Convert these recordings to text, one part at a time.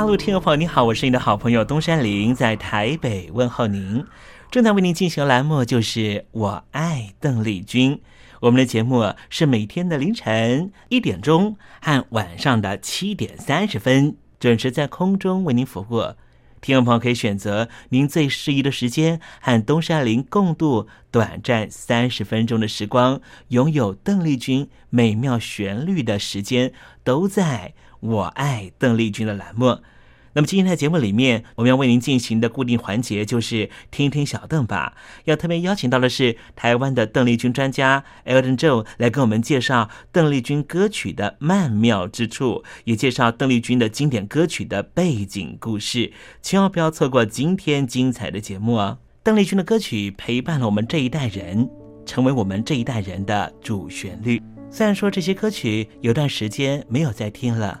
大陆听众朋友，你好，我是你的好朋友东山林，在台北问候您。正在为您进行的栏目就是我爱邓丽君。我们的节目是每天的凌晨一点钟和晚上的七点三十分准时在空中为您服务。听众朋友可以选择您最适宜的时间，和东山林共度短暂三十分钟的时光，拥有邓丽君美妙旋律的时间，都在。我爱邓丽君的栏目，那么今天在节目里面，我们要为您进行的固定环节就是听听小邓吧。要特别邀请到的是台湾的邓丽君专家 Elton Joe 来跟我们介绍邓丽君歌曲的曼妙之处，也介绍邓丽君的经典歌曲的背景故事。千万不要错过今天精彩的节目哦！邓丽君的歌曲陪伴了我们这一代人，成为我们这一代人的主旋律。虽然说这些歌曲有段时间没有再听了。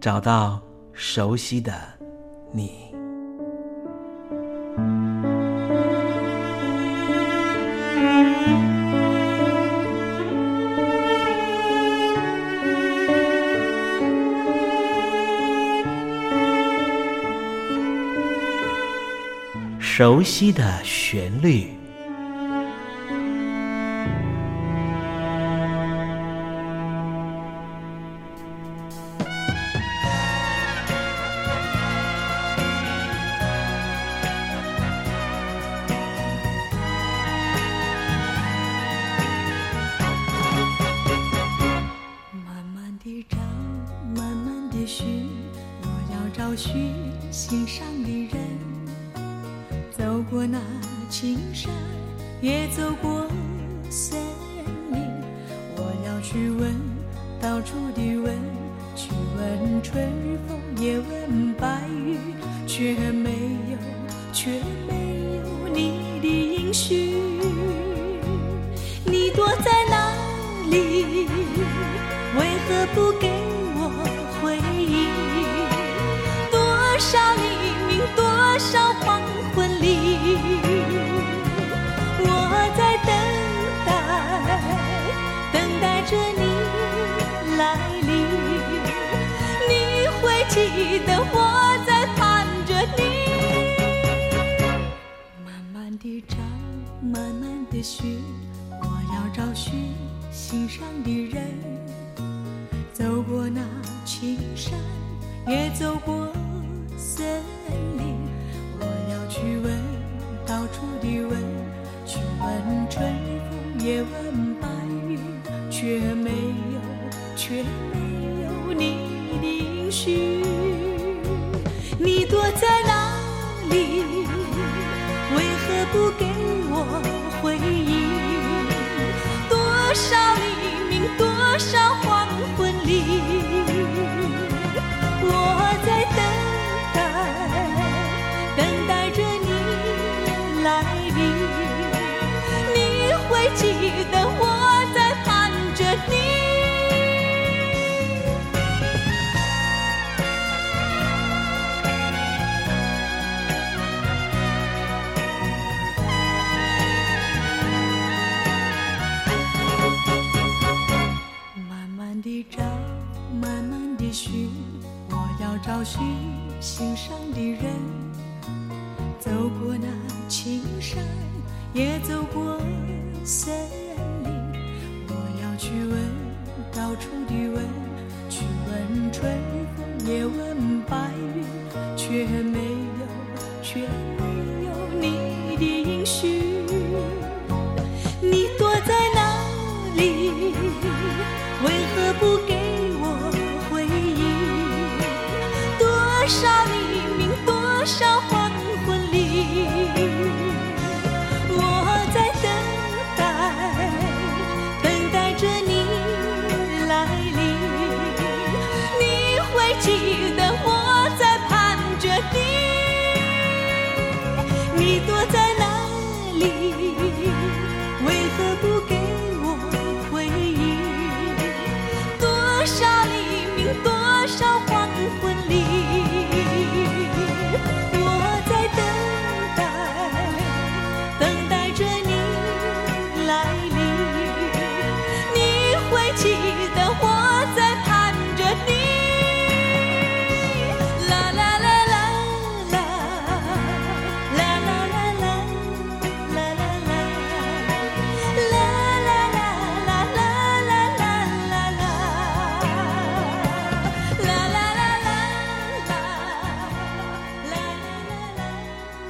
找到熟悉的你，熟悉的旋律。青山也走过森林我要去问到处的问去问春风也问白云却没有却没有你的音讯。你躲在哪里为何不给我回应多少黎明多少黄昏里慢慢的寻我要找寻心上的人。走过那青山也走过寻，我要找寻心上的人。走过那青山，也走过森林，我要去问到处的问，去问春风，也问烧。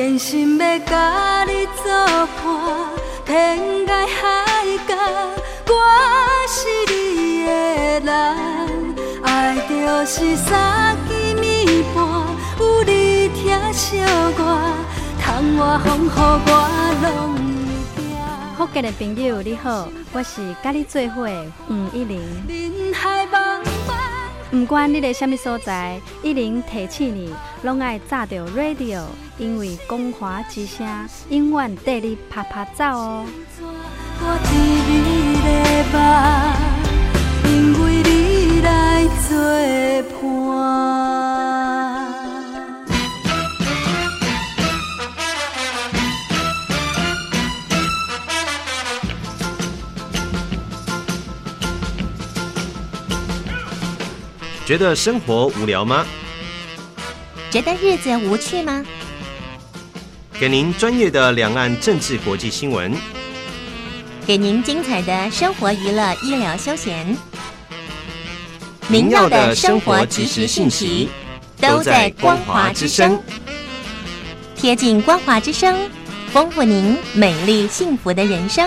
真心要甲你作伴，天涯海角，我是你的人。爱就是三更暝半，有你疼惜我，窗外风雨我拢会惊。福建的朋友你好，我是甲你做伙的黄一玲。人海茫茫。不管你在什么所在，一玲提醒你，拢爱炸着 radio，因为光华之声永远带你啪啪走哦。因为你来作伴。觉得生活无聊吗？觉得日子无趣吗？给您专业的两岸政治国际新闻，给您精彩的生活娱乐医疗休闲，您要的生活即时信息都在光华之声。贴近光华之声，丰富您美丽幸福的人生。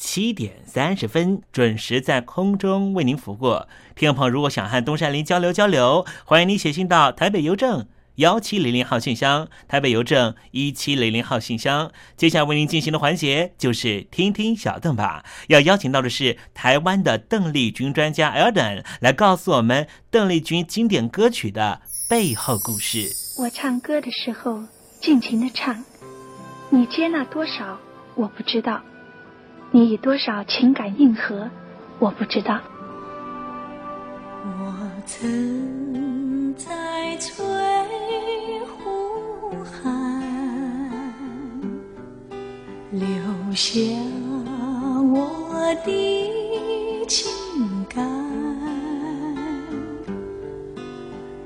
七点三十分准时在空中为您服务。听众朋友，如果想和东山林交流交流，欢迎你写信到台北邮政幺七零零号信箱，台北邮政一七零零号信箱。接下来为您进行的环节就是听听小邓吧。要邀请到的是台湾的邓丽君专家 Elden 来告诉我们邓丽君经典歌曲的背后故事。我唱歌的时候尽情的唱，你接纳多少我不知道。你以多少情感应和，我不知道。我曾在翠湖畔留下我的情感，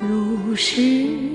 如诗。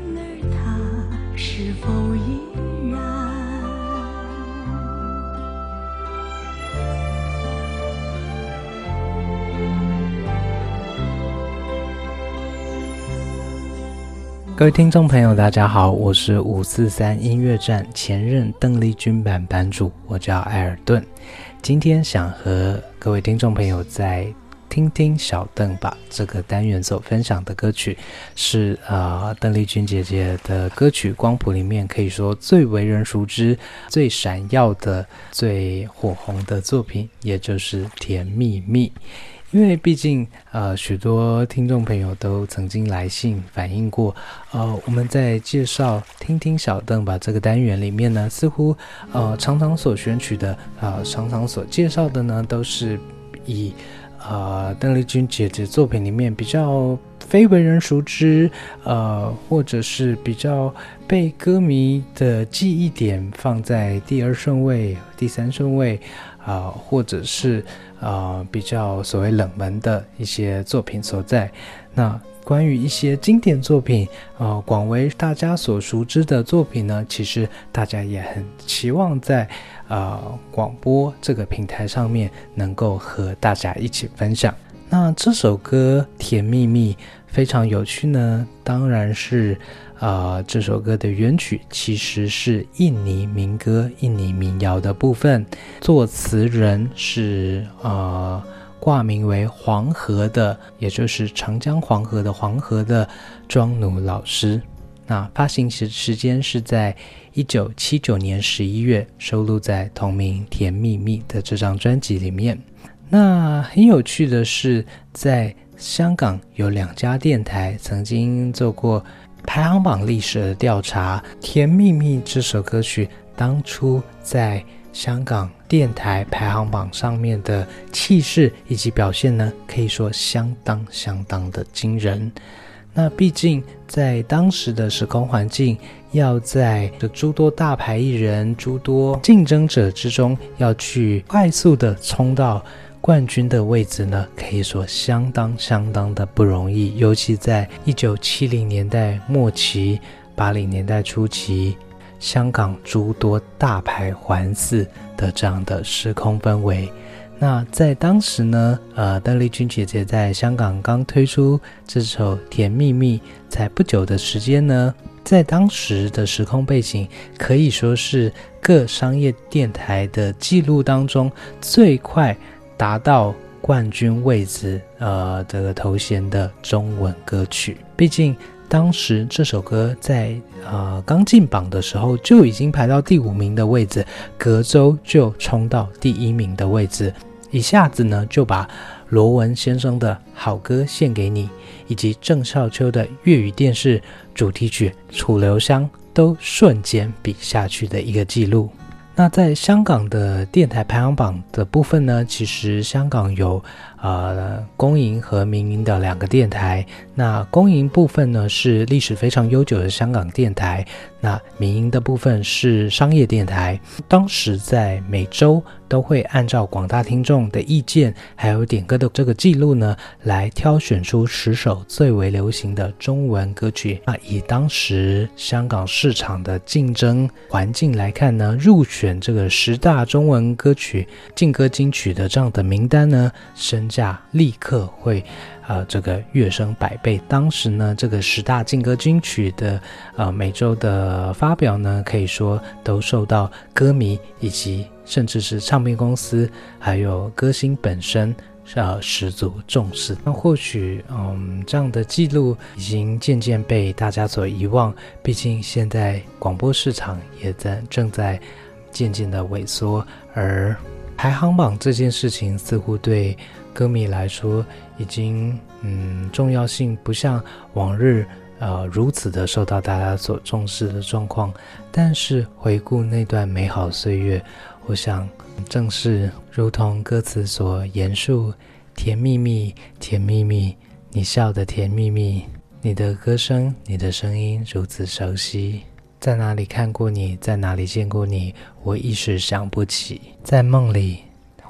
是否依然？各位听众朋友，大家好，我是五四三音乐站前任邓丽君版版主，我叫艾尔顿，今天想和各位听众朋友在。听听小邓吧，这个单元所分享的歌曲是呃邓丽君姐姐的歌曲光谱里面可以说最为人熟知、最闪耀的、最火红的作品，也就是《甜蜜蜜》。因为毕竟呃许多听众朋友都曾经来信反映过，呃我们在介绍听听小邓吧这个单元里面呢，似乎呃常常所选取的啊常常所介绍的呢都是以。呃，邓丽君姐姐作品里面比较非为人熟知，呃，或者是比较被歌迷的记忆点放在第二顺位、第三顺位，啊，或者是啊比较所谓冷门的一些作品所在。那关于一些经典作品，呃，广为大家所熟知的作品呢，其实大家也很期望在。呃，广播这个平台上面能够和大家一起分享。那这首歌《甜蜜蜜》非常有趣呢，当然是，呃，这首歌的原曲其实是印尼民歌、印尼民谣的部分，作词人是呃挂名为黄河的，也就是长江黄河的黄河的庄奴老师。那发行时时间是在一九七九年十一月，收录在同名《甜蜜蜜》的这张专辑里面。那很有趣的是，在香港有两家电台曾经做过排行榜历史的调查，《甜蜜蜜》这首歌曲当初在香港电台排行榜上面的气势以及表现呢，可以说相当相当的惊人。那毕竟在当时的时空环境，要在这诸多大牌艺人、诸多竞争者之中，要去快速的冲到冠军的位置呢，可以说相当相当的不容易。尤其在一九七零年代末期、八零年代初期。香港诸多大牌环伺的这样的时空氛围，那在当时呢，呃，邓丽君姐姐在香港刚推出这首《甜蜜蜜》才不久的时间呢，在当时的时空背景，可以说是各商业电台的记录当中最快达到冠军位置，呃，这个头衔的中文歌曲，毕竟。当时这首歌在呃刚进榜的时候就已经排到第五名的位置，隔周就冲到第一名的位置，一下子呢就把罗文先生的好歌献给你，以及郑少秋的粤语电视主题曲《楚留香》都瞬间比下去的一个记录。那在香港的电台排行榜的部分呢，其实香港有。呃，公营和民营的两个电台。那公营部分呢，是历史非常悠久的香港电台；那民营的部分是商业电台。当时在每周都会按照广大听众的意见，还有点歌的这个记录呢，来挑选出十首最为流行的中文歌曲。那以当时香港市场的竞争环境来看呢，入选这个十大中文歌曲劲歌金曲的这样的名单呢，身价立刻会，呃，这个跃升百倍。当时呢，这个十大劲歌金曲的，呃，每周的发表呢，可以说都受到歌迷以及甚至是唱片公司还有歌星本身，呃，十足重视。那或许，嗯，这样的记录已经渐渐被大家所遗忘。毕竟现在广播市场也在正在渐渐的萎缩，而排行榜这件事情似乎对。歌迷来说，已经嗯重要性不像往日呃如此的受到大家所重视的状况。但是回顾那段美好岁月，我想正是如同歌词所言述：甜蜜蜜，甜蜜蜜，你笑的甜蜜蜜，你的歌声，你的声音如此熟悉，在哪里看过你，在哪里见过你，我一时想不起，在梦里。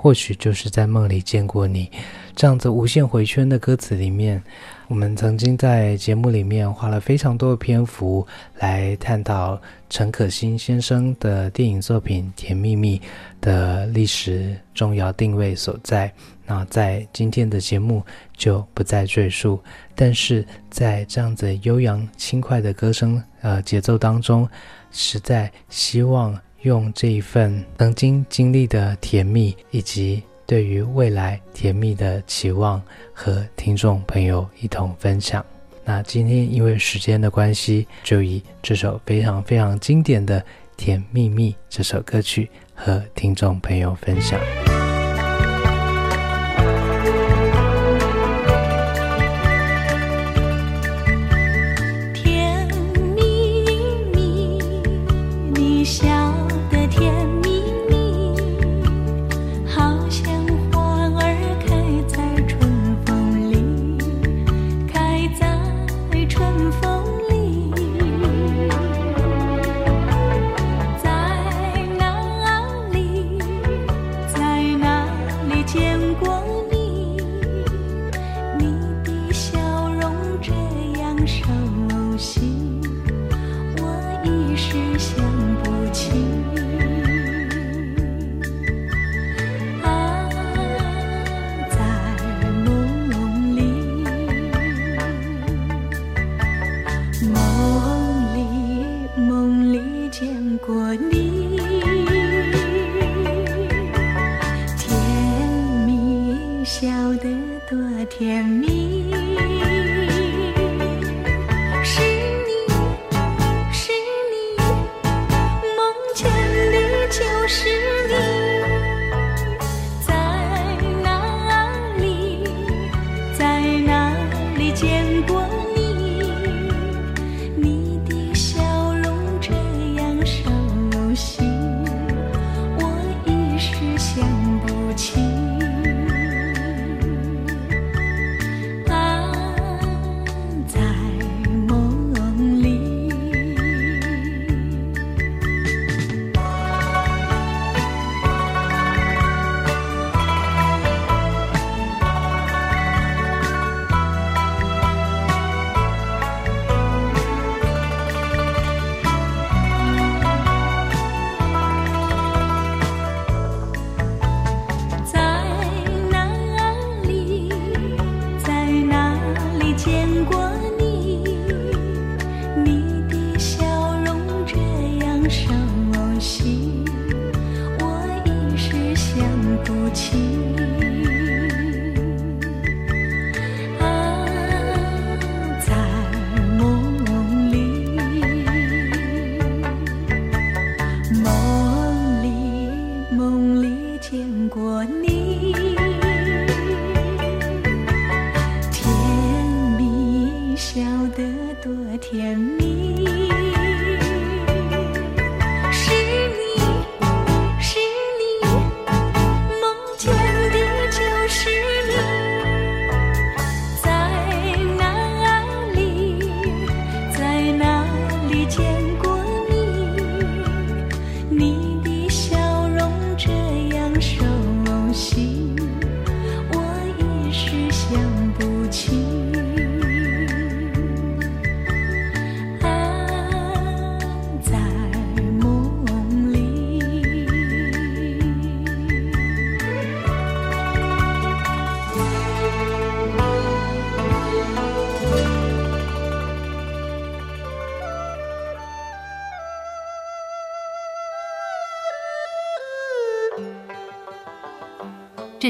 或许就是在梦里见过你，这样子无限回圈的歌词里面，我们曾经在节目里面花了非常多的篇幅来探讨陈可辛先生的电影作品《甜蜜蜜》的历史重要定位所在。那在今天的节目就不再赘述，但是在这样子悠扬轻快的歌声呃节奏当中，实在希望。用这一份曾经经历的甜蜜，以及对于未来甜蜜的期望，和听众朋友一同分享。那今天因为时间的关系，就以这首非常非常经典的《甜蜜蜜》这首歌曲和听众朋友分享。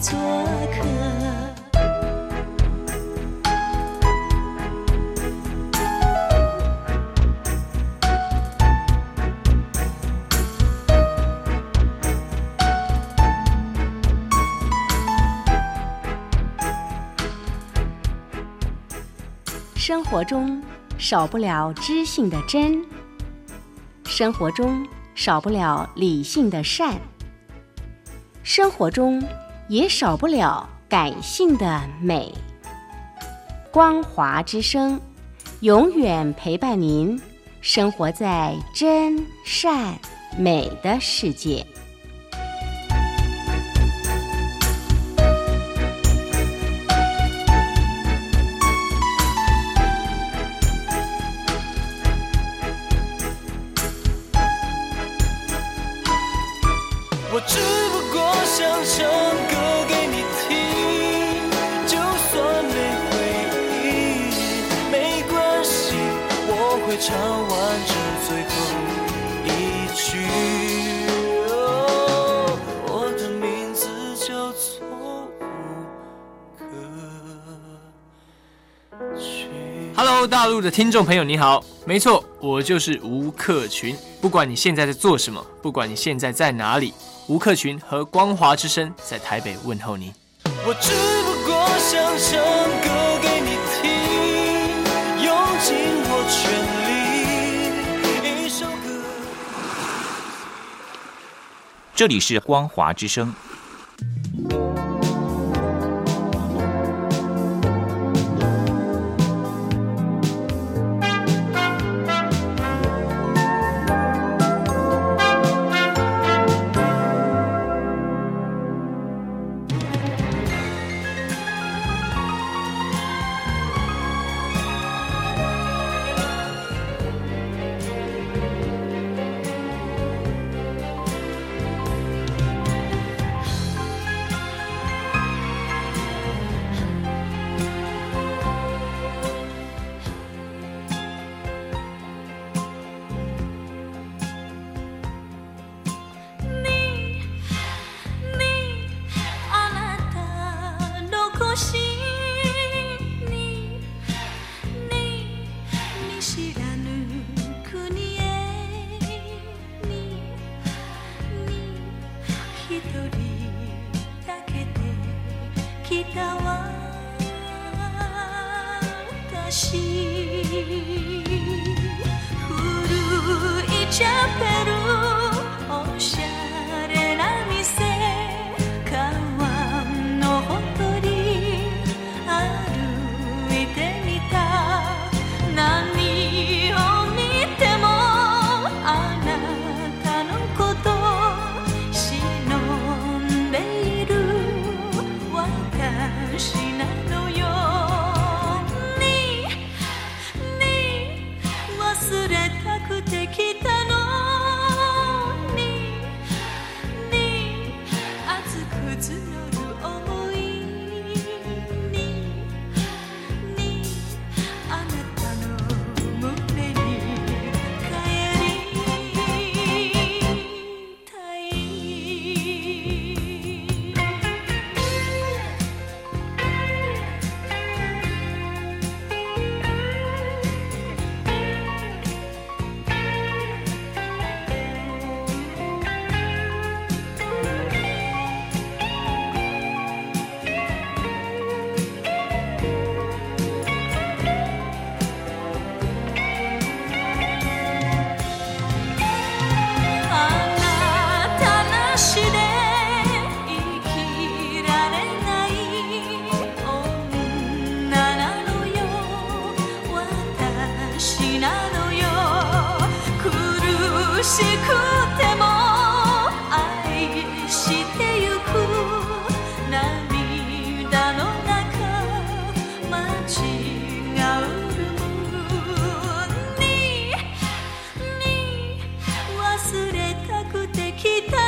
做客。生活中少不了知性的真，生活中少不了理性的善，生活中也少不了感性的美。光华之声，永远陪伴您，生活在真善美的世界。我知想唱歌给你听，就算没回应，没关系，我会唱完这最后。大陆的听众朋友，你好，没错，我就是吴克群。不管你现在在做什么，不管你现在在哪里，吴克群和光华之声在台北问候你。我只不过想唱歌给你听，用尽我全力，一首歌。这里是光华之声。心古いチ kita